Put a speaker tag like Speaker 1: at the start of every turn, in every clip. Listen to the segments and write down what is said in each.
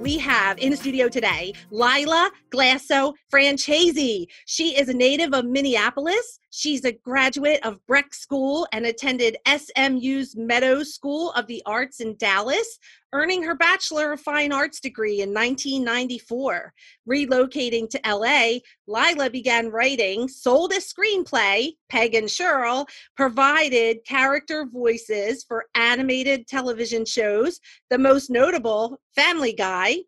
Speaker 1: we have in the studio today Lila Glasso Francesi. She is a native of Minneapolis. She's a graduate of Breck School and attended SMU's Meadows School of the Arts in Dallas, earning her Bachelor of Fine Arts degree in 1994. Relocating to LA, Lila began writing, sold a screenplay, Peg and Cheryl, provided character voices for animated television shows, the most notable, Family Guy,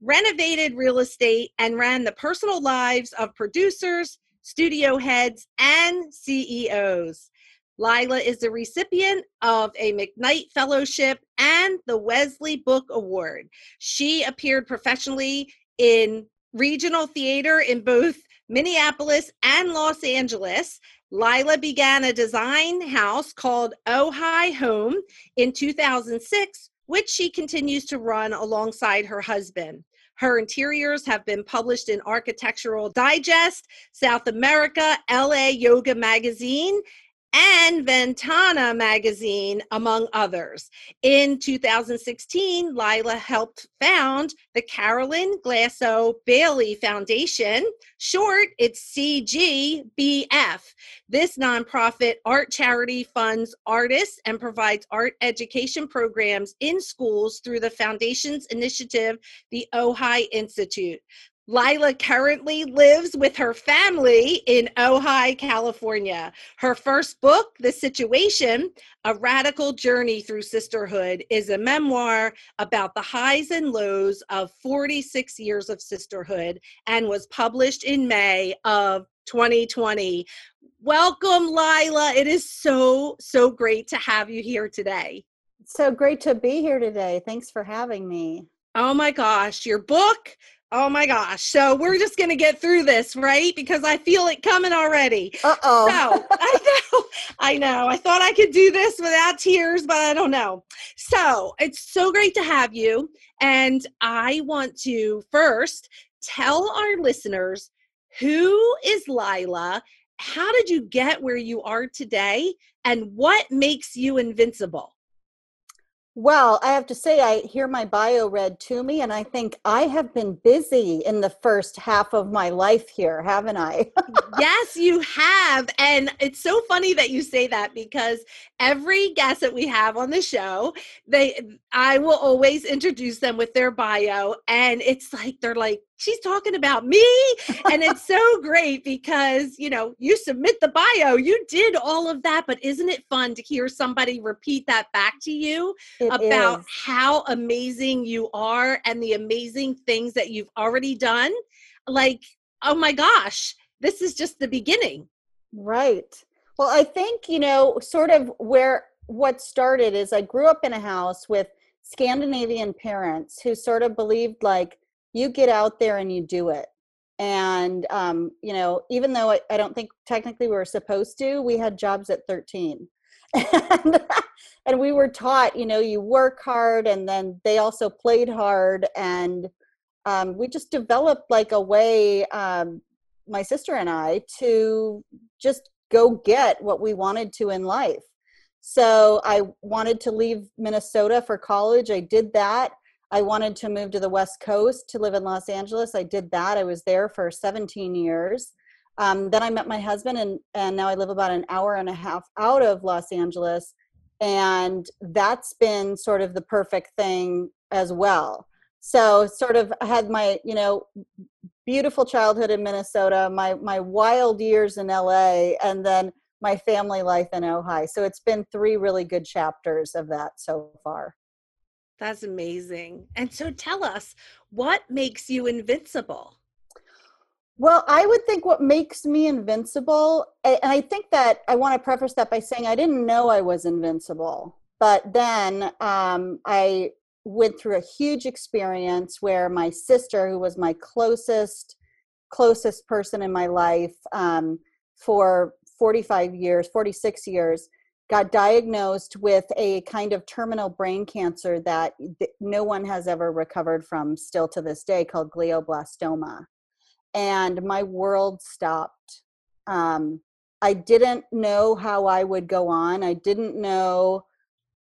Speaker 1: renovated real estate, and ran the personal lives of producers, studio heads, and CEOs. Lila is the recipient of a McKnight Fellowship and the Wesley Book Award. She appeared professionally in regional theater in both Minneapolis and Los Angeles. Lila began a design house called Ojai Home in 2006, which she continues to run alongside her husband. Her interiors have been published in Architectural Digest, South America, LA Yoga Magazine, and Ventana magazine, among others. In 2016, Lila helped found the Carolyn Glasso Bailey Foundation, short, it's CGBF. This nonprofit art charity funds artists and provides art education programs in schools through the foundation's initiative, the Ojai Institute. Lila currently lives with her family in Ojai, California. Her first book, The Situation A Radical Journey Through Sisterhood, is a memoir about the highs and lows of 46 years of sisterhood and was published in May of 2020. Welcome, Lila. It is so, so great to have you here today.
Speaker 2: so great to be here today. Thanks for having me.
Speaker 1: Oh my gosh, your book, Oh my gosh. So we're just going to get through this, right? Because I feel it coming already.
Speaker 2: Uh oh.
Speaker 1: So I know, I know. I thought I could do this without tears, but I don't know. So it's so great to have you. And I want to first tell our listeners who is Lila? How did you get where you are today? And what makes you invincible?
Speaker 2: Well, I have to say, I hear my bio read to me, and I think I have been busy in the first half of my life here, haven't I?
Speaker 1: yes, you have. And it's so funny that you say that because every guest that we have on the show, they I will always introduce them with their bio, and it's like they're like, she's talking about me and it's so great because you know you submit the bio you did all of that but isn't it fun to hear somebody repeat that back to you
Speaker 2: It
Speaker 1: about
Speaker 2: is.
Speaker 1: how amazing you are and the amazing things that you've already done like oh my gosh this is just the beginning
Speaker 2: Right. Well, I think, you know, sort of where what started is I grew up in a house with Scandinavian parents who sort of believed like you get out there and you do it. And, um, you know, even though I, I don't think technically we were supposed to, we had jobs at 13. and, and we were taught, you know, you work hard and then they also played hard. And um, we just developed like a way, um, my sister and I, to just go get what we wanted to in life. So I wanted to leave Minnesota for college. I did that. I wanted to move to the West Coast to live in Los Angeles. I did that. I was there for 17 years. Um, then I met my husband, and, and now I live about an hour and a half out of Los Angeles. And that's been sort of the perfect thing as well. So, sort of, had my, you know, beautiful childhood in Minnesota, my my wild years in LA, and then my family life in Ojai. So it's been three really good chapters of that so far.
Speaker 1: That's amazing. And so tell us, what makes you invincible?
Speaker 2: Well, I would think what makes me invincible, and I think that I want to preface that by saying I didn't know I was invincible. But then um, I went through a huge experience where my sister, who was my closest, closest person in my life um, for 45 years, 46 years, got diagnosed with a kind of terminal brain cancer that no one has ever recovered from still to this day called glioblastoma. And my world stopped. Um, i didn't know how i would go on. I didn't know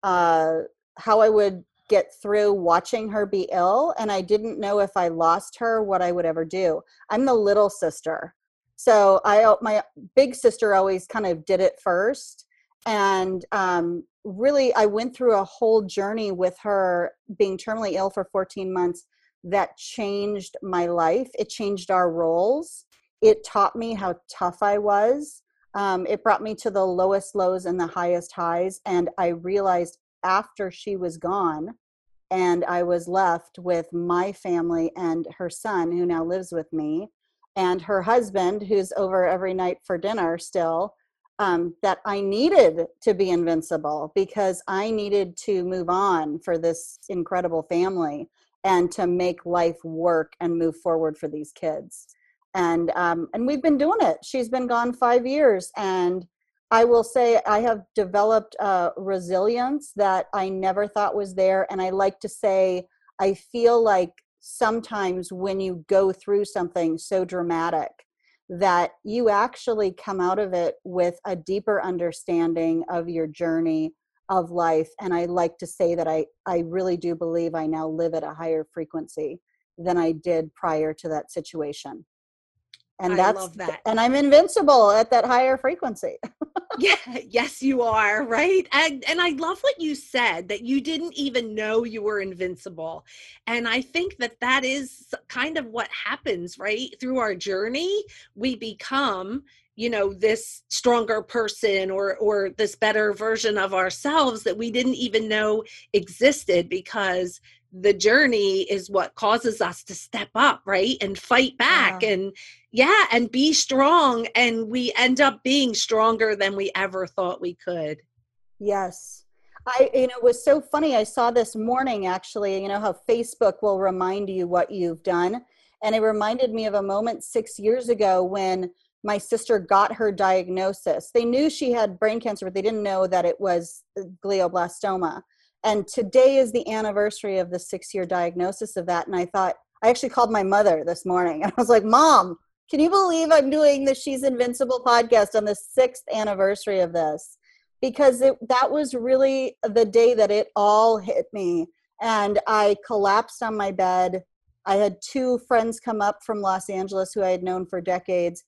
Speaker 2: uh, how i would get through watching her be ill and i didn't know if i lost her what i would ever do. I'm the little sister. So i my big sister always kind of did it first and um, really i went through a whole journey with her being terminally ill for 14 months that changed my life it changed our roles it taught me how tough i was um, it brought me to the lowest lows and the highest highs and i realized after she was gone and i was left with my family and her son who now lives with me and her husband who's over every night for dinner still um, that I needed to be invincible because I needed to move on for this incredible family and to make life work and move forward for these kids. And um, and we've been doing it. She's been gone five years, and I will say I have developed a resilience that I never thought was there. And I like to say I feel like sometimes when you go through something so dramatic that you actually come out of it with a deeper understanding of your journey of life and i like to say that i i really do believe i now live at a higher frequency than i did prior to that situation and that's that. and i'm invincible at that higher frequency.
Speaker 1: Yeah yes you are right? And and i love what you said that you didn't even know you were invincible. And i think that that is kind of what happens right? Through our journey we become you know this stronger person or or this better version of ourselves that we didn't even know existed because the journey is what causes us to step up right and fight back yeah. and yeah and be strong and we end up being stronger than we ever thought we could.
Speaker 2: Yes. I you know it was so funny i saw this morning actually you know how facebook will remind you what you've done? And it reminded me of a moment 6 years ago when my sister got her diagnosis. They knew she had brain cancer but they didn't know that it was uh, glioblastoma and today is the anniversary of the six year diagnosis of that. And i thought i actually called my mother this morning. And i was like mom can you believe i'm doing the she's invincible podcast on the sixth anniversary of this? Because it, that was really the day that it all hit me. And i collapsed on my bed. I had two friends come up from los angeles who i had known for decades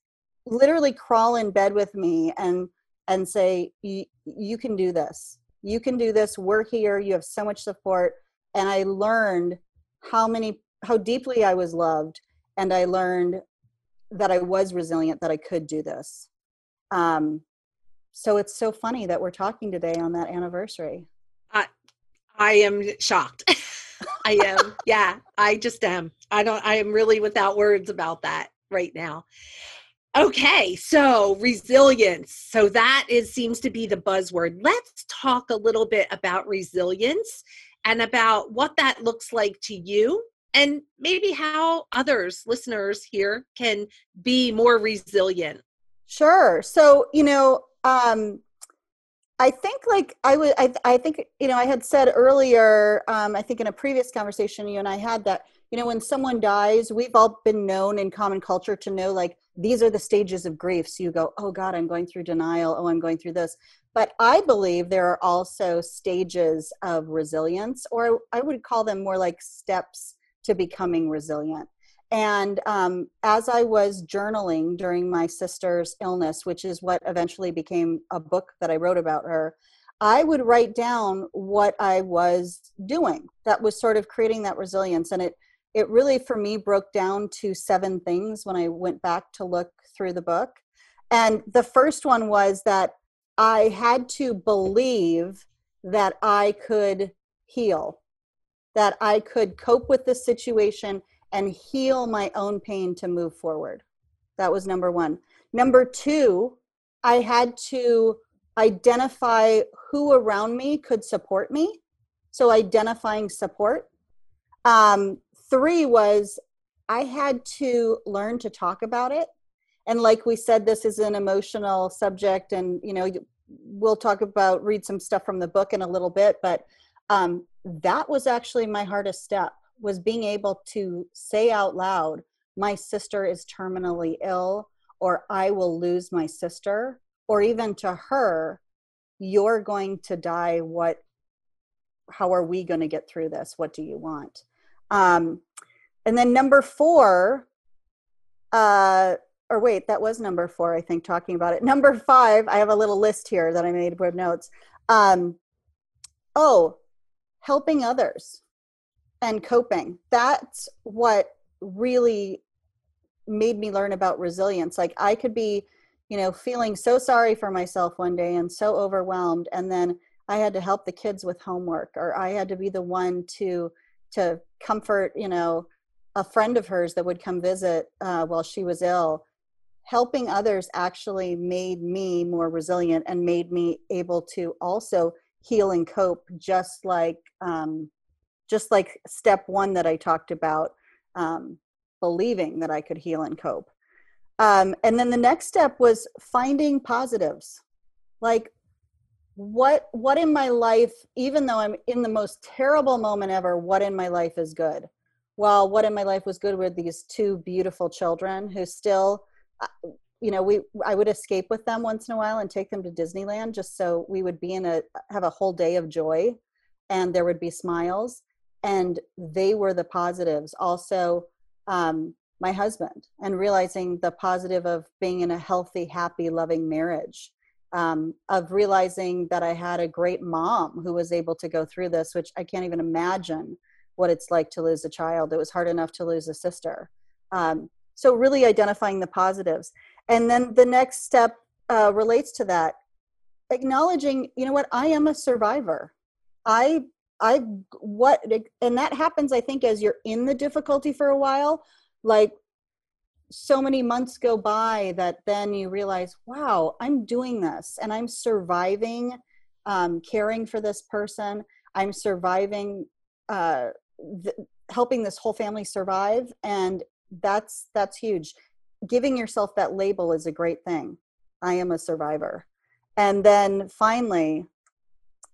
Speaker 2: literally crawl in bed with me and and say you can do this you can do this we're here you have so much support. And i learned how many how deeply i was loved and i learned that i was resilient that i could do this. Um, so it's so funny that we're talking today on that anniversary.
Speaker 1: I i am shocked. I am yeah i just am. I don't i am really without words about that right now Okay, so resilience. So that is seems to be the buzzword. Let's talk a little bit about resilience and about what that looks like to you and maybe how others listeners here can be more resilient.
Speaker 2: Sure. So, you know, um I think like I would I I think you know I had said earlier um I think in a previous conversation you and I had that you know when someone dies we've all been known in common culture to know like these are the stages of grief. So you go oh god i'm going through denial. Oh i'm going through this. But i believe there are also stages of resilience or i would call them more like steps to becoming resilient. And um, as i was journaling during my sister's illness which is what eventually became a book that i wrote about her i would write down what i was doing that was sort of creating that resilience. And it it really for me broke down to seven things when i went back to look through the book. And the first one was that i had to believe that i could heal that i could cope with the situation and heal my own pain to move forward. That was number one. Number two i had to identify who around me could support me. So identifying support um, three was I had to learn to talk about it. And like we said, this is an emotional subject, and you know, we'll talk about read some stuff from the book in a little bit. But um, that was actually my hardest step was being able to say out loud, "My sister is terminally ill," or "I will lose my sister," or even to her, "You're going to die. What? How are we going to get through this? What do you want?" Um, and then number four, uh, or wait, that was number four, I think, talking about it. Number five, I have a little list here that I made with notes. Um, oh, helping others and coping. That's what really made me learn about resilience. Like I could be, you know, feeling so sorry for myself one day and so overwhelmed, and then I had to help the kids with homework, or I had to be the one to to comfort you know a friend of hers that would come visit uh, while she was ill. Helping others actually made me more resilient and made me able to also heal and cope just like um, just like step one that i talked about um, believing that i could heal and cope. Um, and then the next step was finding positives. Like what what in my life even though i'm in the most terrible moment ever what in my life is good? Well what in my life was good were these two beautiful children who still uh, you know we i would escape with them once in a while and take them to disneyland just so we would be in a have a whole day of joy and there would be smiles. And they were the positives. Also um, my husband and realizing the positive of being in a healthy happy loving marriage um, of realizing that I had a great mom who was able to go through this, which I can't even imagine what it's like to lose a child. It was hard enough to lose a sister. Um, so, really identifying the positives. And then the next step uh, relates to that acknowledging, you know what, I am a survivor. I, I, what, and that happens, I think, as you're in the difficulty for a while. Like, so many months go by that then you realize, wow, I'm doing this and I'm surviving, um, caring for this person. I'm surviving, uh, th- helping this whole family survive, and that's that's huge. Giving yourself that label is a great thing. I am a survivor, and then finally,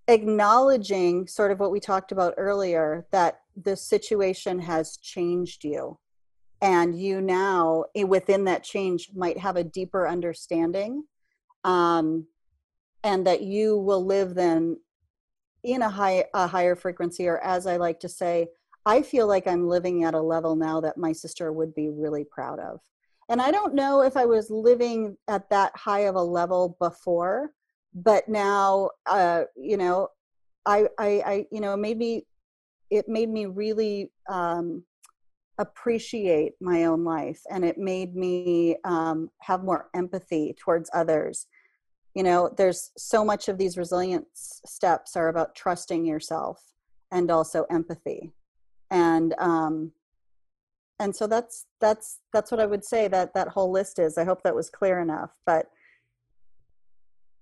Speaker 2: acknowledging sort of what we talked about earlier that the situation has changed you and you now eh, within that change might have a deeper understanding um, and that you will live then in a high a higher frequency or as i like to say i feel like i'm living at a level now that my sister would be really proud of. And i don't know if i was living at that high of a level before but now uh you know i i, I you know maybe it made me really um appreciate my own life and it made me um, have more empathy towards others. You know there's so much of these resilience steps are about trusting yourself and also empathy. And um and so that's that's that's what i would say that that whole list is. I hope that was clear enough but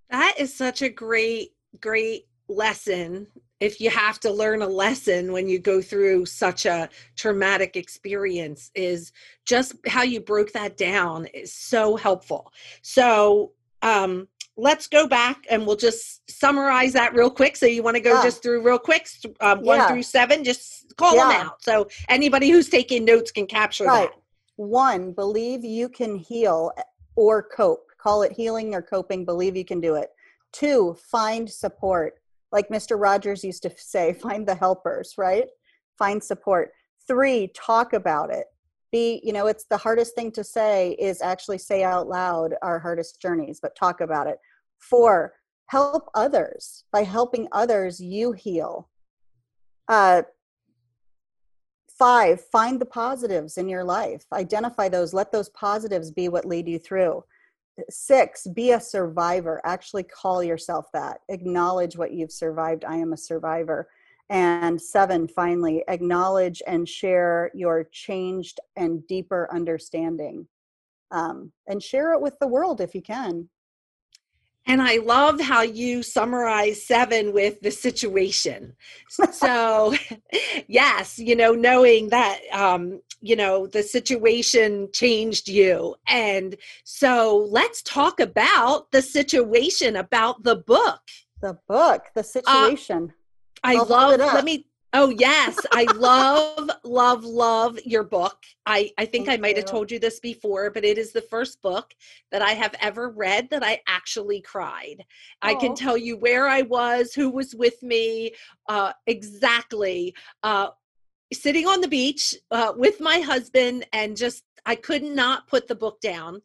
Speaker 1: that is such a great great lesson if you have to learn a lesson when you go through such a traumatic experience is just how you broke that down is so helpful so um let's go back and we'll just summarize that real quick so you want to go yeah. just through real quick um, one yeah. through seven just call yeah. them out so anybody who's taking notes can capture right. that
Speaker 2: one believe you can heal or cope call it healing or coping believe you can do it two find support like Mr. Rogers used to say, find the helpers, right? Find support. Three, talk about it. Be, you know, it's the hardest thing to say is actually say out loud our hardest journeys, but talk about it. Four, help others. By helping others, you heal. Uh, five find the positives in your life identify those let those positives be what lead you through six be a survivor. Actually call yourself that. Acknowledge what you've survived. I am a survivor. And seven finally acknowledge and share your changed and deeper understanding. Um, and share it with the world if you can
Speaker 1: and I love how you summarize seven with the situation. so, yes, you know, knowing that, um, you know, the situation changed you. And so let's talk about the situation, about the book.
Speaker 2: The book, the uh, situation.
Speaker 1: Uh, I I'll love, let me Oh yes, I love love love your book. I I think Thank I might have told you this before, but it is the first book that I have ever read that I actually cried. I can tell you where I was, who was with me, uh, exactly. Uh, sitting on the beach uh, with my husband, and just I could not put the book down.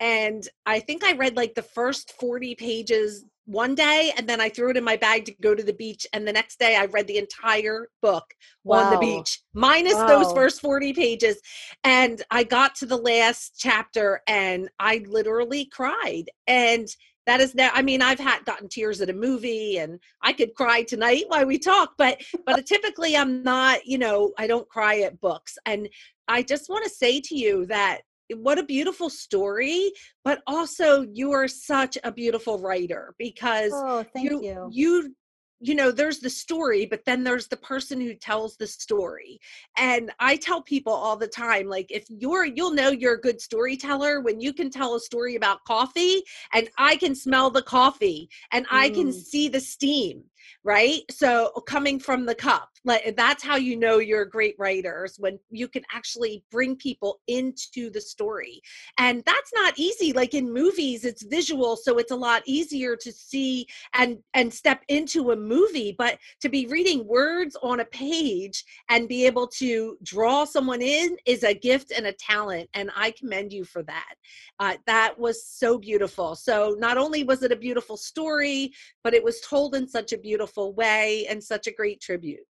Speaker 1: And I think I read like the first forty pages one day and then I threw it in my bag to go to the beach. And the next day I read the entire book wow. on the beach, minus wow. those first 40 pages. And I got to the last chapter and I literally cried. And that is now i mean i've had gotten tears at a movie and i could cry tonight while we talk but but typically i'm not you know i don't cry at books and i just want to say to you that what a beautiful story but also you are such a beautiful writer because
Speaker 2: oh, you, you
Speaker 1: you you know there's the story but then there's the person who tells the story and i tell people all the time like if you're you'll know you're a good storyteller when you can tell a story about coffee and i can smell the coffee and mm. i can mm. see the steam right? So coming from the cup like that's how you know you're great writers when you can actually bring people into the story. And that's not easy like in movies it's visual so it's a lot easier to see and and step into a movie but to be reading words on a page and be able to draw someone in is a gift and a talent and i commend you for that. Uh, that was so beautiful. So not only was it a beautiful story but it was told in such a beautiful way and such a great tribute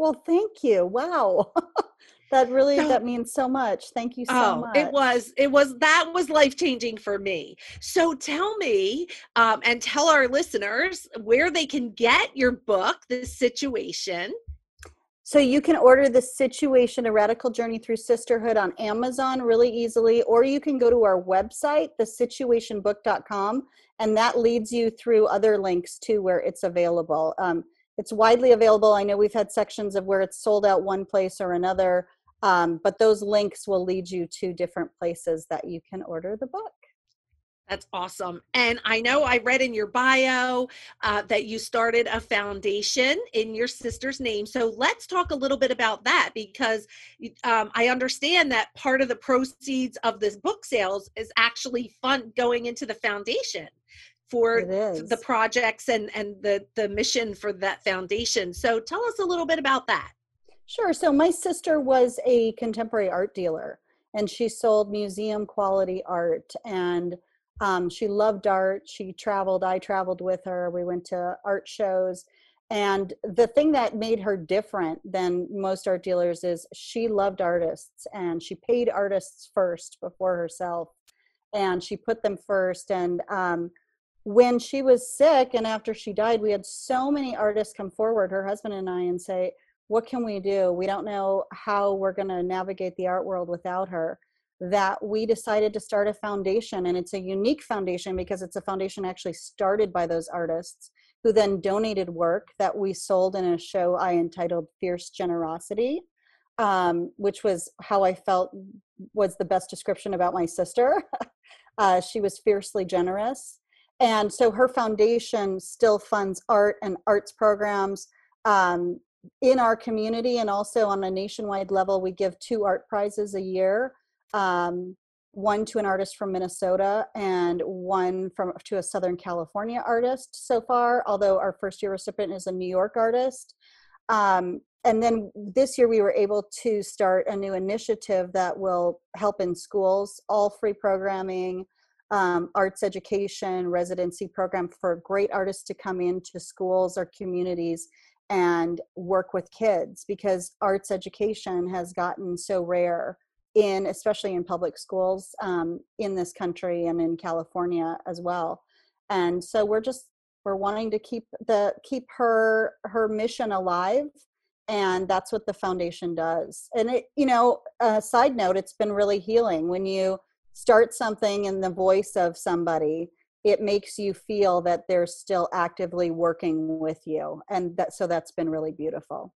Speaker 2: well, thank you. Wow. that really so, that means so much. Thank you so oh, much.
Speaker 1: It was it was that was life changing for me. So tell me um, and tell our listeners where they can get your book, The Situation.
Speaker 2: So you can order the situation, a radical journey through sisterhood on Amazon really easily, or you can go to our website, thesituationbook.com, and that leads you through other links to where it's available. Um, it's widely available. I know we've had sections of where it's sold out one place or another, um, but those links will lead you to different places that you can order the book.
Speaker 1: That's awesome. And I know I read in your bio uh, that you started a foundation in your sister's name. So let's talk a little bit about that because um, I understand that part of the proceeds of this book sales is actually fund going into the foundation for the projects and and the the mission for that foundation so tell us a little bit about that
Speaker 2: sure so my sister was a contemporary art dealer and she sold museum quality art and um, she loved art she traveled i traveled with her we went to art shows and the thing that made her different than most art dealers is she loved artists and she paid artists first before herself and she put them first and um, when she was sick and after she died, we had so many artists come forward, her husband and I, and say, What can we do? We don't know how we're going to navigate the art world without her. That we decided to start a foundation, and it's a unique foundation because it's a foundation actually started by those artists who then donated work that we sold in a show I entitled Fierce Generosity, um, which was how I felt was the best description about my sister. uh, she was fiercely generous and so her foundation still funds art and arts programs um, in our community and also on a nationwide level we give two art prizes a year um, one to an artist from minnesota and one from to a southern california artist so far although our first year recipient is a new york artist. Um, and then this year we were able to start a new initiative that will help in schools all free programming um, arts education residency program for great artists to come into schools or communities and work with kids because arts education has gotten so rare in especially in public schools um, in this country and in california as well. And so we're just we're wanting to keep the keep her her mission alive and that's what the foundation does. And it you know a side note it's been really healing. When you start something in the voice of somebody it makes you feel that they're still actively working with you and that so that's been really beautiful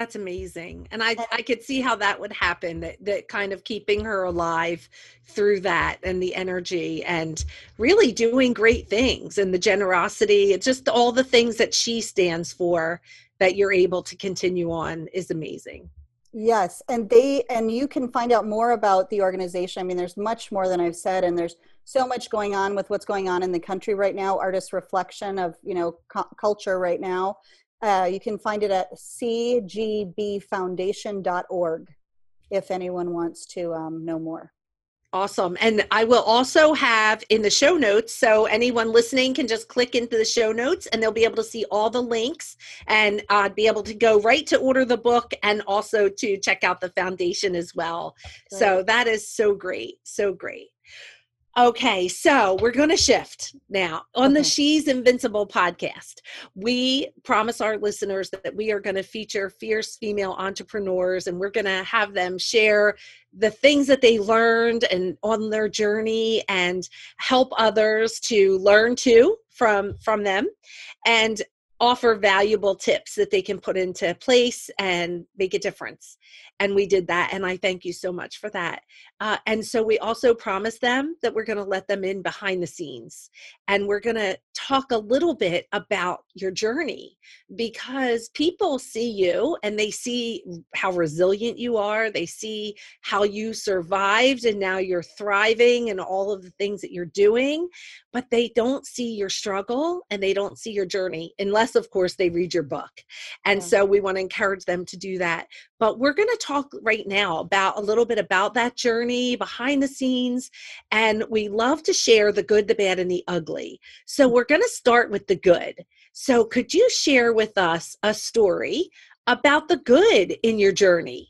Speaker 1: that's amazing. And I, I could see how that would happen, that, that kind of keeping her alive through that and the energy and really doing great things and the generosity. It's just all the things that she stands for that you're able to continue on is amazing.
Speaker 2: Yes. And they, and you can find out more about the organization. I mean, there's much more than I've said, and there's so much going on with what's going on in the country right now, artist reflection of, you know, cu- culture right now uh, you can find it at cgbfoundation.org if anyone wants to um, know more.
Speaker 1: Awesome. And I will also have in the show notes, so anyone listening can just click into the show notes and they'll be able to see all the links and uh, be able to go right to order the book and also to check out the foundation as well. Great. So that is so great. So great. Okay, so we're going to shift now on the She's Invincible podcast. We promise our listeners that we are going to feature fierce female entrepreneurs and we're going to have them share the things that they learned and on their journey and help others to learn too from from them and offer valuable tips that they can put into place and make a difference. And we did that and i thank you so much for that. Uh, and so we also promised them that we're going to let them in behind the scenes and we're going to talk a little bit about your journey because people see you and they see how resilient you are they see how you survived and now you're thriving and all of the things that you're doing but they don't see your struggle and they don't see your journey unless of course they read your book. And yeah. so we want to encourage them to do that. But we're going to talk right now about a little bit about that journey behind the scenes and we love to share the good the bad and the ugly. So we're going to start with the good. So could you share with us a story about the good in your journey?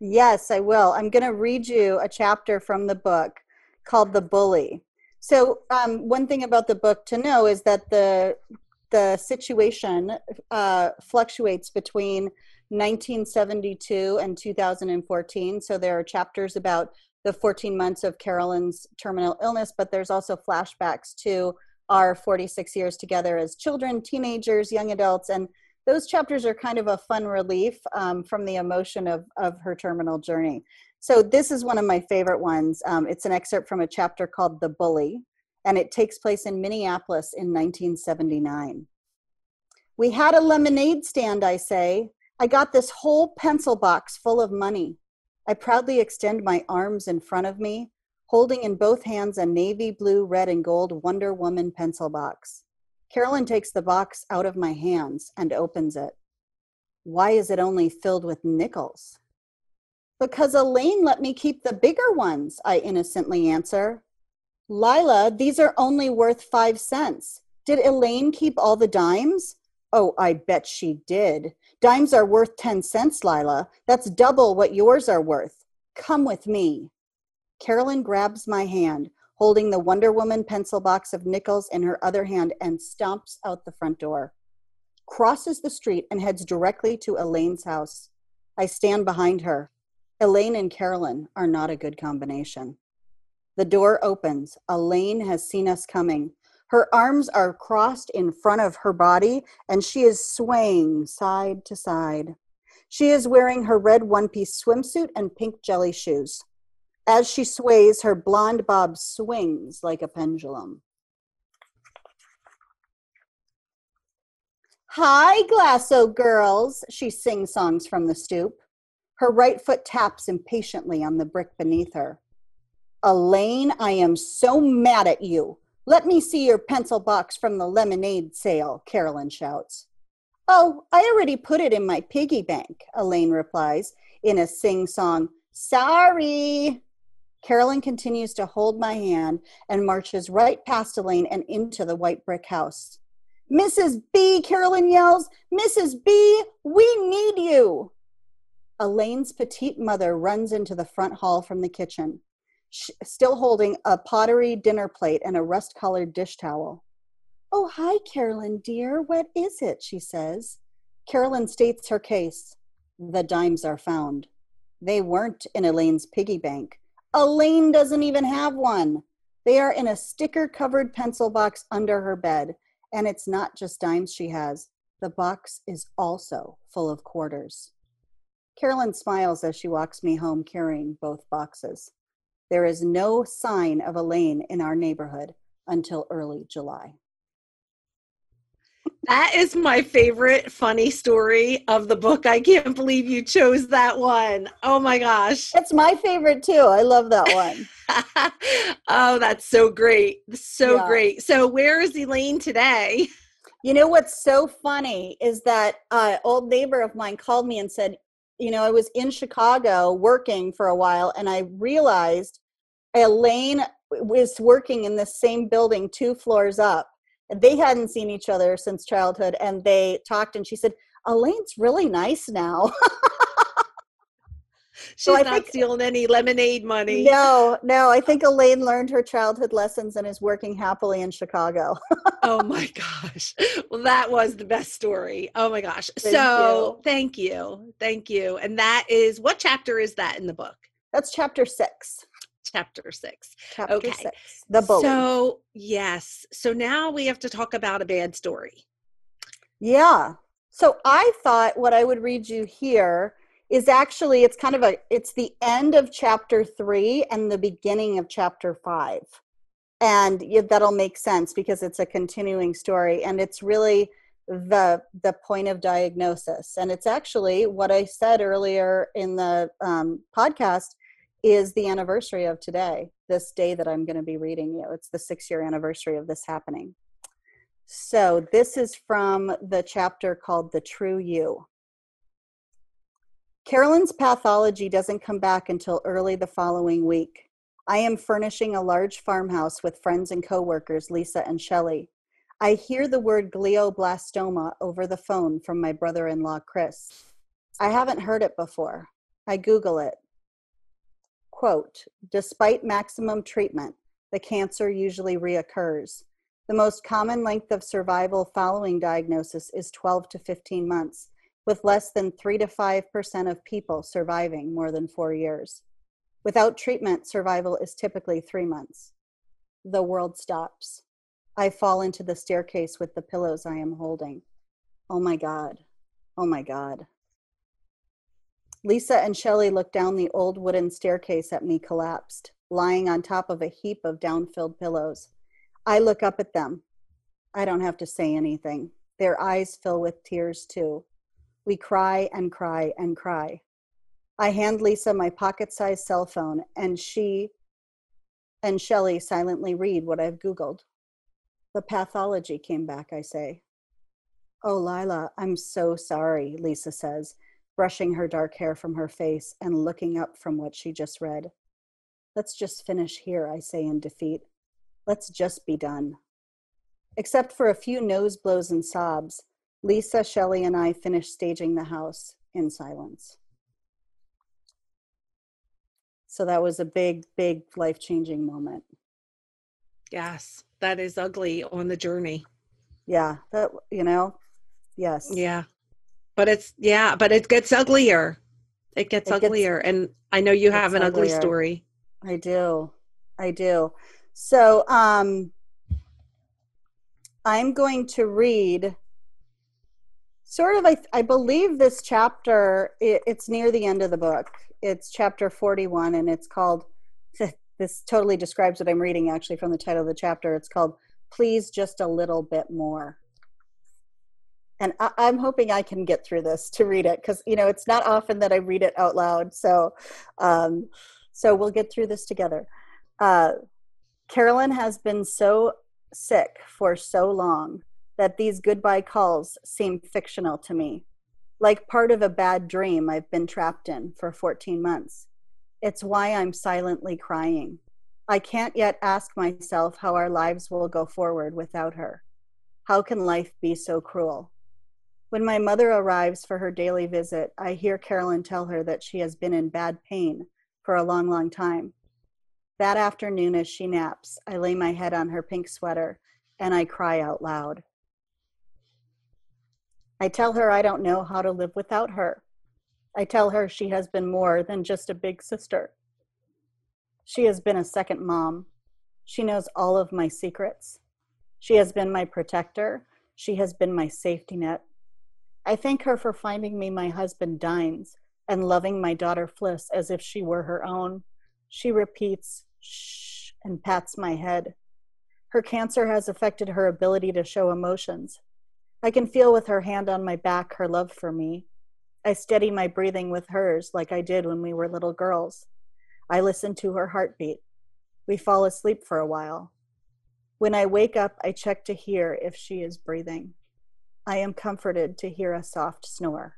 Speaker 2: Yes i will. I'm going to read you a chapter from the book called the bully. So um, one thing about the book to know is that the the situation uh, fluctuates between 1972 and 2014. So there are chapters about the 14 months of Carolyn's terminal illness, but there's also flashbacks to our 46 years together as children, teenagers, young adults, and those chapters are kind of a fun relief um, from the emotion of, of her terminal journey. So this is one of my favorite ones. Um, it's an excerpt from a chapter called The Bully, and it takes place in Minneapolis in 1979. We had a lemonade stand, I say. I got this whole pencil box full of money. I proudly extend my arms in front of me, holding in both hands a navy blue, red, and gold Wonder Woman pencil box. Carolyn takes the box out of my hands and opens it. Why is it only filled with nickels? Because Elaine let me keep the bigger ones, I innocently answer. Lila, these are only worth five cents. Did Elaine keep all the dimes? Oh, I bet she did. Dimes are worth 10 cents, Lila. That's double what yours are worth. Come with me. Carolyn grabs my hand, holding the Wonder Woman pencil box of nickels in her other hand, and stomps out the front door. Crosses the street and heads directly to Elaine's house. I stand behind her. Elaine and Carolyn are not a good combination. The door opens. Elaine has seen us coming. Her arms are crossed in front of her body, and she is swaying side to side. She is wearing her red one piece swimsuit and pink jelly shoes. As she sways, her blonde bob swings like a pendulum. Hi, Glasso girls, she sings songs from the stoop. Her right foot taps impatiently on the brick beneath her. Elaine, I am so mad at you. Let me see your pencil box from the lemonade sale, Carolyn shouts. Oh, I already put it in my piggy bank, Elaine replies in a sing song. Sorry. Carolyn continues to hold my hand and marches right past Elaine and into the white brick house. Mrs. B, Carolyn yells, Mrs. B, we need you. Elaine's petite mother runs into the front hall from the kitchen, still holding a pottery dinner plate and a rust colored dish towel. Oh, hi, Carolyn, dear. What is it? she says. Carolyn states her case. The dimes are found. They weren't in Elaine's piggy bank. Elaine doesn't even have one. They are in a sticker covered pencil box under her bed. And it's not just dimes she has, the box is also full of quarters. Carolyn smiles as she walks me home carrying both boxes. There is no sign of Elaine in our neighborhood until early July.
Speaker 1: That is my favorite funny story of the book. I can't believe you chose that one. Oh my gosh.
Speaker 2: It's my favorite too. I love that one.
Speaker 1: oh, that's so great. So yeah. great. So, where is Elaine today?
Speaker 2: You know what's so funny is that uh, old neighbor of mine called me and said, you know, I was in Chicago working for a while and I realized Elaine was working in the same building two floors up they hadn't seen each other since childhood and they talked and she said elaine's really nice now.
Speaker 1: She's so not think, stealing any lemonade money.
Speaker 2: No no i think elaine learned her childhood lessons and is working happily in chicago.
Speaker 1: Oh my gosh. Well that was the best story. Oh my gosh. Thank so you. thank you. Thank you. And that is what chapter is that in the book?
Speaker 2: That's chapter six
Speaker 1: chapter six.
Speaker 2: Chapter okay. six. The bully.
Speaker 1: So yes. So now we have to talk about a bad story.
Speaker 2: Yeah. So I thought what I would read you here is actually it's kind of a it's the end of chapter three and the beginning of chapter five. And that'll make sense because it's a continuing story and it's really the the point of diagnosis and it's actually what i said earlier in the um, podcast is the anniversary of today, this day that I'm going to be reading you. It's the six year anniversary of this happening. So, this is from the chapter called The True You. Carolyn's pathology doesn't come back until early the following week. I am furnishing a large farmhouse with friends and coworkers, Lisa and Shelley. I hear the word glioblastoma over the phone from my brother in law, Chris. I haven't heard it before. I Google it. Quote, despite maximum treatment, the cancer usually reoccurs. The most common length of survival following diagnosis is 12 to 15 months, with less than 3 to 5% of people surviving more than four years. Without treatment, survival is typically three months. The world stops. I fall into the staircase with the pillows I am holding. Oh my God. Oh my God. Lisa and Shelley looked down the old wooden staircase at me collapsed, lying on top of a heap of down-filled pillows. I look up at them. I don't have to say anything. Their eyes fill with tears too. We cry and cry and cry. I hand Lisa my pocket-sized cell phone and she and Shelley silently read what I've Googled. The pathology came back, I say. Oh, Lila, I'm so sorry, Lisa says brushing her dark hair from her face and looking up from what she just read. Let's just finish here, I say in defeat. Let's just be done. Except for a few nose blows and sobs, Lisa, Shelley, and I finish staging the house in silence. So that was a big, big life changing moment.
Speaker 1: Yes, that is ugly on the journey.
Speaker 2: Yeah, that, you know, yes.
Speaker 1: Yeah but it's yeah but it gets uglier. It gets it uglier. Gets, and i know you have an uglier. ugly story.
Speaker 2: I do. I do. So um i'm going to read sort of i, I believe this chapter it, it's near the end of the book. It's chapter 41 and it's called this totally describes what i'm reading actually from the title of the chapter. It's called please just a little bit more and I, am hoping I can get through this to read it because you know it's not often that I read it out loud. So, um, so we'll get through this together. Uh, Carolyn has been so sick for so long that these goodbye calls seem fictional to me, like part of a bad dream I've been trapped in for 14 months. It's why I'm silently crying. I can't yet ask myself how our lives will go forward without her. How can life be so cruel? When my mother arrives for her daily visit, I hear Carolyn tell her that she has been in bad pain for a long, long time. That afternoon, as she naps, I lay my head on her pink sweater and I cry out loud. I tell her I don't know how to live without her. I tell her she has been more than just a big sister. She has been a second mom. She knows all of my secrets. She has been my protector. She has been my safety net. I thank her for finding me my husband Dines and loving my daughter Fliss as if she were her own. She repeats, shh, and pats my head. Her cancer has affected her ability to show emotions. I can feel with her hand on my back her love for me. I steady my breathing with hers like I did when we were little girls. I listen to her heartbeat. We fall asleep for a while. When I wake up, I check to hear if she is breathing. I am comforted to hear a soft snore.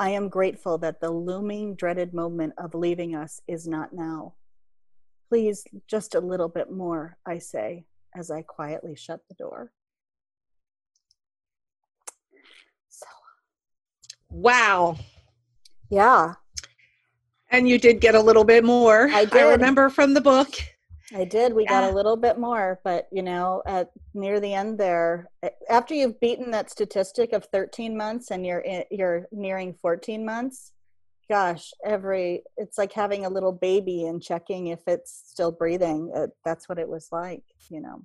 Speaker 2: I am grateful that the looming, dreaded moment of leaving us is not now. Please, just a little bit more, I say as I quietly shut the door.
Speaker 1: So, wow.
Speaker 2: Yeah.
Speaker 1: And you did get a little bit more.
Speaker 2: I.
Speaker 1: I remember from the book.
Speaker 2: I did. We got a little bit more, but you know, at near the end there, after you've beaten that statistic of 13 months and you're in, you're nearing 14 months, gosh, every it's like having a little baby and checking if it's still breathing. It, that's what it was like, you know.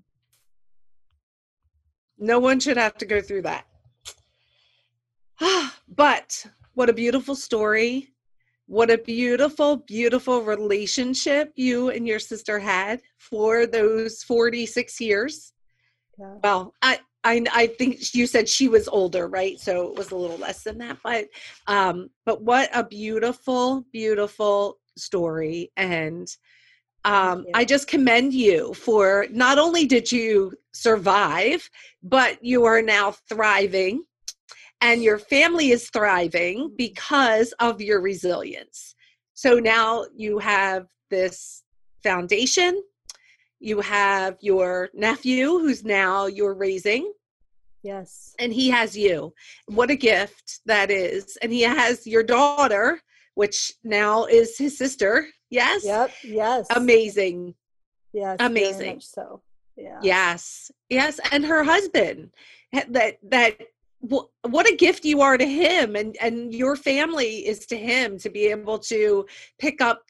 Speaker 1: No one should have to go through that. but what a beautiful story what a beautiful, beautiful relationship you and your sister had for those 46 years. Yeah. Well, I, I, I think you said she was older, right? So it was a little less than that, but, um, but what a beautiful, beautiful story. And, um, I just commend you for not only did you survive, but you are now thriving and your family is thriving mm-hmm. because of your resilience. So now you have this foundation, you have your nephew who's now you're raising.
Speaker 2: Yes.
Speaker 1: And he has you. What a gift that is. And he has your daughter, which now is his sister. Yes.
Speaker 2: Yep. Yes.
Speaker 1: Amazing.
Speaker 2: Yes.
Speaker 1: Amazing.
Speaker 2: so. Yeah.
Speaker 1: Yes. Yes. And her husband that that what a gift you are to him and and your family is to him to be able to pick up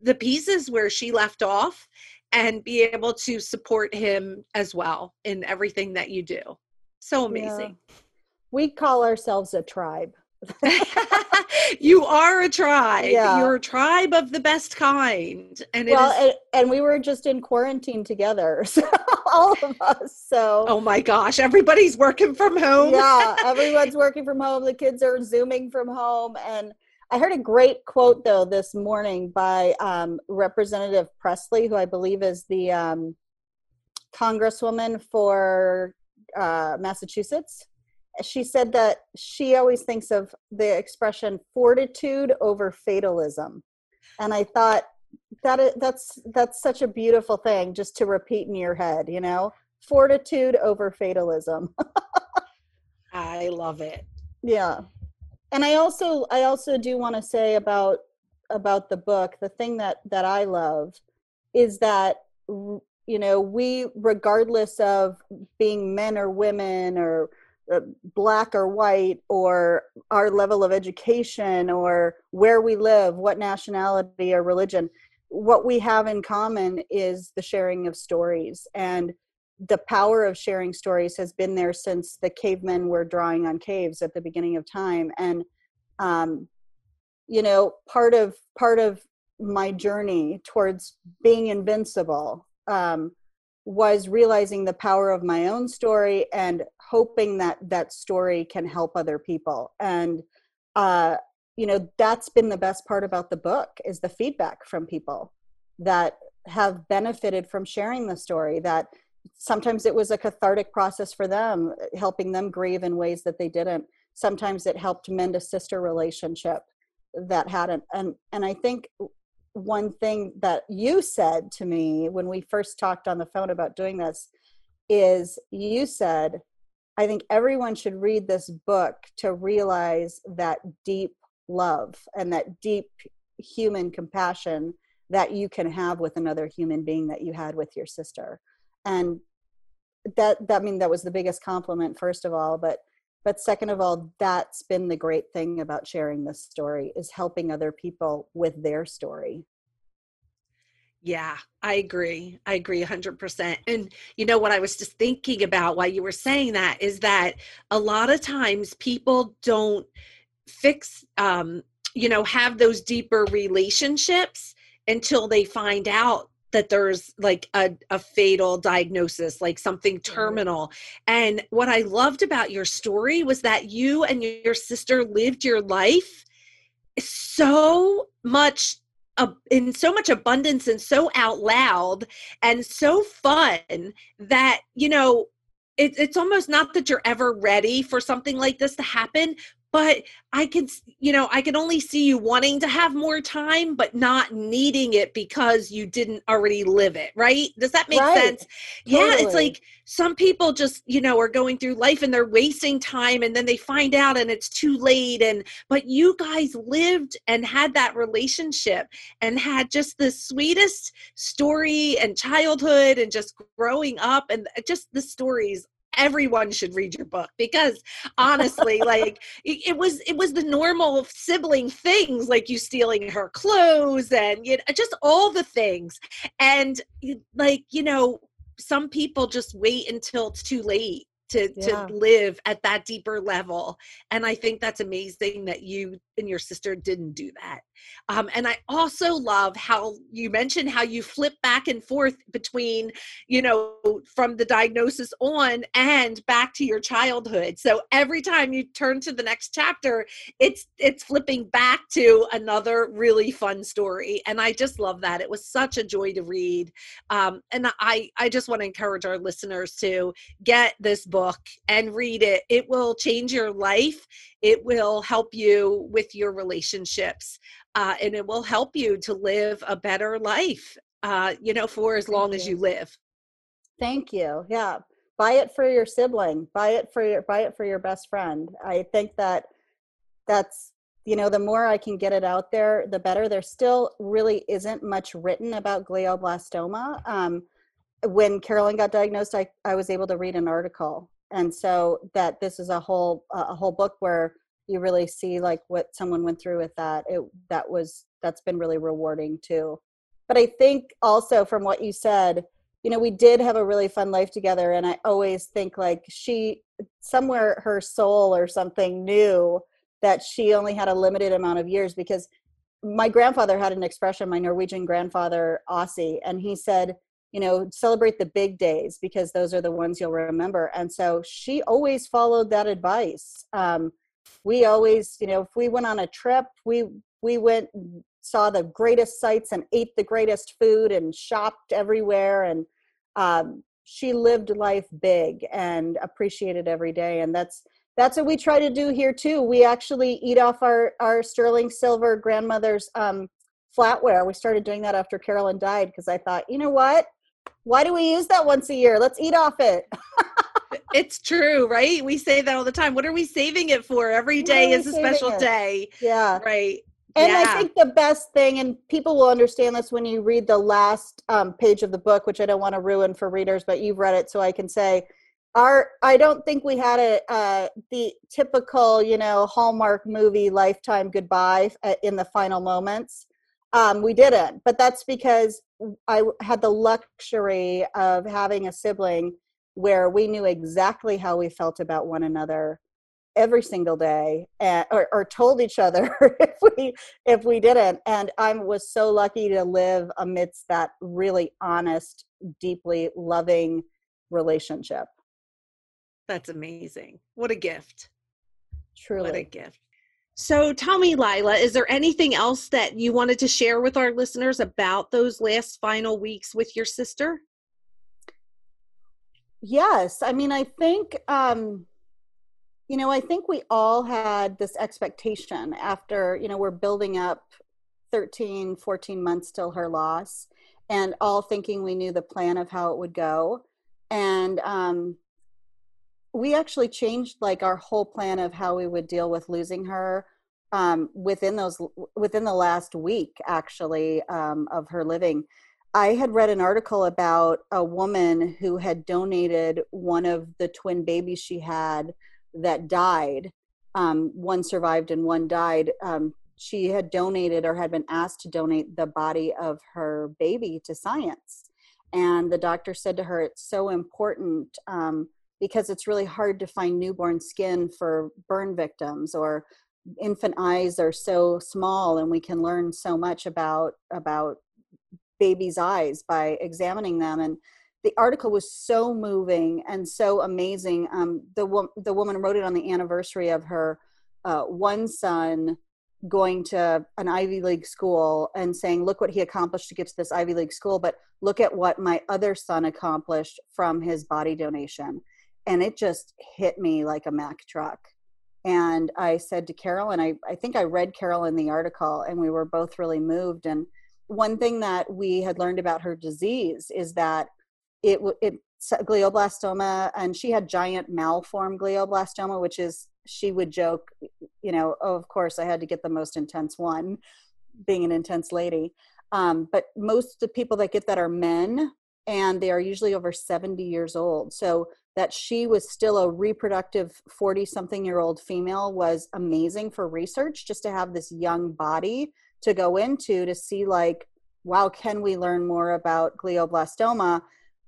Speaker 1: the pieces where she left off and be able to support him as well in everything that you do. So amazing.
Speaker 2: Yeah. we call ourselves a tribe
Speaker 1: you are a tribe. Yeah. You're a tribe of the best kind. And
Speaker 2: well, and, and, we were just in quarantine together, so all of us. So
Speaker 1: oh my gosh, everybody's working from home.
Speaker 2: yeah, everyone's working from home. The kids are zooming from home, and I heard a great quote though this morning by um, Representative Pressley, who I believe is the um, congresswoman for uh, Massachusetts she said that she always thinks of the expression fortitude over fatalism. And i thought that that's that's such a beautiful thing just to repeat in your head you know? Fortitude over fatalism.
Speaker 1: I love it.
Speaker 2: Yeah. And i also i also do want to say about about the book the thing that that i love is that you know we regardless of being men or women or black or white or our level of education or where we live what nationality or religion what we have in common is the sharing of stories. And the power of sharing stories has been there since the cavemen were drawing on caves at the beginning of time. And um, you know part of part of my journey towards being invincible um, was realizing the power of my own story and hoping that that story can help other people. And uh you know that's been the best part about the book is the feedback from people that have benefited from sharing the story that sometimes it was a cathartic process for them helping them grieve in ways that they didn't. Sometimes it helped mend a sister relationship that hadn't. And and i think one thing that you said to me when we first talked on the phone about doing this is you said I think everyone should read this book to realize that deep love and that deep human compassion that you can have with another human being that you had with your sister. And that that I mean that was the biggest compliment first of all, but but second of all that's been the great thing about sharing this story is helping other people with their story
Speaker 1: yeah, I agree. I agree 100%. And you know what I was just thinking about while you were saying that is that a lot of times people don't fix um you know have those deeper relationships until they find out that there's like a, a fatal diagnosis, like something mm-hmm. terminal. And what I loved about your story was that you and your sister lived your life so much in so much abundance and so out loud and so fun that you know it, it's almost not that you're ever ready for something like this to happen but i can you know i can only see you wanting to have more time but not needing it because you didn't already live it right does that make right. sense totally. yeah it's like some people just you know are going through life and they're wasting time and then they find out and it's too late and but you guys lived and had that relationship and had just the sweetest story and childhood and just growing up and uh, just the stories everyone should read your book because honestly like it was it was the normal sibling things like you stealing her clothes and you know, just all the things and like you know some people just wait until it's too late to yeah. to live at that deeper level and i think that's amazing that you and your sister didn't do that. Um, and i also love how you mentioned how you flip back and forth between you know from the diagnosis on and back to your childhood. So every time you turn to the next chapter it's it's flipping back to another really fun story. And i just love that. It was such a joy to read. Um, and i i just want to encourage our listeners to get this book book and read it. It will change your life. It will help you with your relationships, uh, and it will help you to live a better life. Uh, you know, for as long as you live.
Speaker 2: Thank you. Yeah, buy it for your sibling. Buy it for your buy it for your best friend. I think that that's you know the more i can get it out there the better there still really isn't much written about glioblastoma um, when Carolyn got diagnosed, I, I was able to read an article. And so that this is a whole a whole book where you really see like what someone went through with that. It that was that's been really rewarding too. But I think also from what you said, you know, we did have a really fun life together and I always think like she somewhere her soul or something knew that she only had a limited amount of years because my grandfather had an expression, my Norwegian grandfather, Aussie, and he said, you know celebrate the big days because those are the ones you'll remember. And so she always followed that advice. Um, we always you know if we went on a trip we we went saw the greatest sights and ate the greatest food and shopped everywhere. And um, she lived life big and appreciated every day. And that's that's what we try to do here too. We actually eat off our our sterling silver grandmother's um, flatware. We started doing that after carolyn died because i thought you know what why do we use that once a year? Let's eat off it.
Speaker 1: it's true, right? We say that all the time. What are we saving it for? Every day is a special it? day.
Speaker 2: Yeah.
Speaker 1: Right.
Speaker 2: And
Speaker 1: yeah.
Speaker 2: I think the best thing, and people will understand this when you read the last um, page of the book, which I don't want to ruin for readers, but you've read it, so I can say, our I don't think we had a uh, the typical, you know, Hallmark movie lifetime goodbye uh, in the final moments. Um, we didn't, but that's because I had the luxury of having a sibling where we knew exactly how we felt about one another every single day and, or, or told each other if we if we didn't and i was so lucky to live amidst that really honest deeply loving relationship.
Speaker 1: That's amazing. What a gift.
Speaker 2: Truly
Speaker 1: what a gift so tell me, Lila, is there anything else that you wanted to share with our listeners about those last final weeks with your sister?
Speaker 2: Yes. I mean, I think, um, you know, I think we all had this expectation after, you know, we're building up 13, 14 months till her loss and all thinking we knew the plan of how it would go. And, um, we actually changed like our whole plan of how we would deal with losing her um, within those within the last week actually um, of her living. I had read an article about a woman who had donated one of the twin babies she had that died um, one survived and one died. Um, she had donated or had been asked to donate the body of her baby to science. And the doctor said to her it's so important um, because it's really hard to find newborn skin for burn victims or infant eyes are so small and we can learn so much about about babies eyes by examining them. And the article was so moving and so amazing. Um, the, the woman wrote it on the anniversary of her uh, one son going to an ivy league school and saying look what he accomplished to get to this ivy league school but look at what my other son accomplished from his body donation and it just hit me like a Mack truck. And I said to Carol, and I, I think I read Carol in the article, and we were both really moved. And one thing that we had learned about her disease is that it it glioblastoma, and she had giant malformed glioblastoma, which is she would joke, you know, oh, of course I had to get the most intense one, being an intense lady. Um, but most of the people that get that are men, and they are usually over 70 years old. So that she was still a reproductive 40 something year old female was amazing for research just to have this young body to go into to see like wow can we learn more about glioblastoma?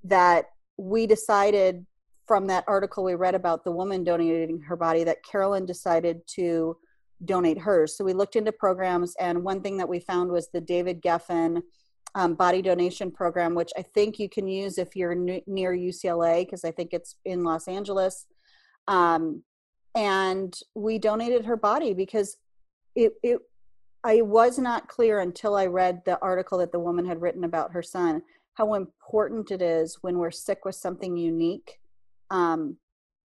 Speaker 2: That we decided from that article we read about the woman donating her body that carolyn decided to donate hers. So we looked into programs and one thing that we found was the david geffen um, body donation program, which I think you can use if you're n- near UCLA, because I think it's in Los Angeles. Um, and we donated her body because it, it, I was not clear until I read the article that the woman had written about her son how important it is when we're sick with something unique. Um,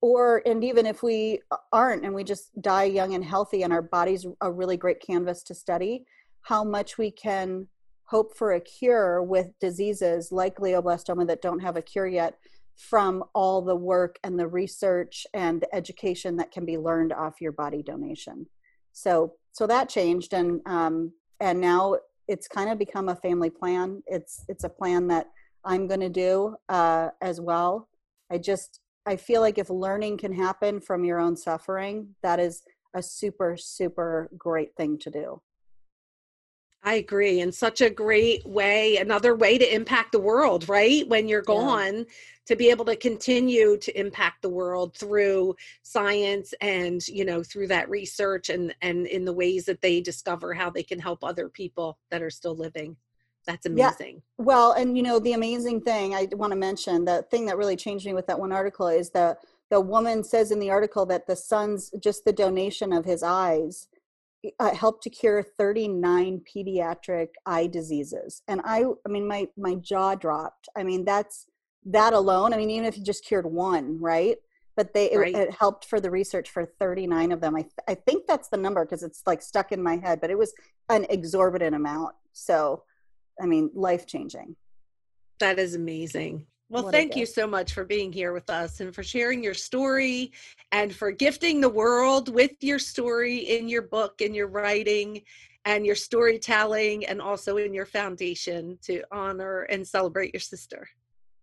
Speaker 2: or, and even if we aren't and we just die young and healthy and our body's a really great canvas to study, how much we can hope for a cure with diseases like glioblastoma that don't have a cure yet from all the work and the research and the education that can be learned off your body donation. So so that changed and um, and now it's kind of become a family plan. It's it's a plan that i'm going to do uh, as well. I just i feel like if learning can happen from your own suffering that is a super super great thing to do
Speaker 1: I agree. And such a great way, another way to impact the world, right? When you're gone, yeah. to be able to continue to impact the world through science and, you know, through that research and and in the ways that they discover how they can help other people that are still living. That's amazing.
Speaker 2: Yeah. Well, and you know, the amazing thing I want to mention, the thing that really changed me with that one article is that the woman says in the article that the son's just the donation of his eyes uh, helped to cure 39 pediatric eye diseases. And i i mean my my jaw dropped. I mean that's that alone i mean even if you just cured one right? But they right. it, it, helped for the research for 39 of them. I, th- I think that's the number because it's like stuck in my head but it was an exorbitant amount. So i mean life changing
Speaker 1: that is amazing well, thank you so much for being here with us and for sharing your story and for gifting the world with your story in your book and your writing and your storytelling and also in your foundation to honor and celebrate your sister.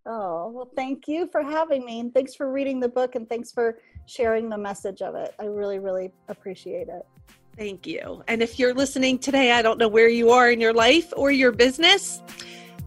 Speaker 2: Oh, well, thank you for having me. And thanks for reading the book and thanks for sharing the message of it. I really, really appreciate it.
Speaker 1: Thank you. And if you're listening today, I don't know where you are in your life or your business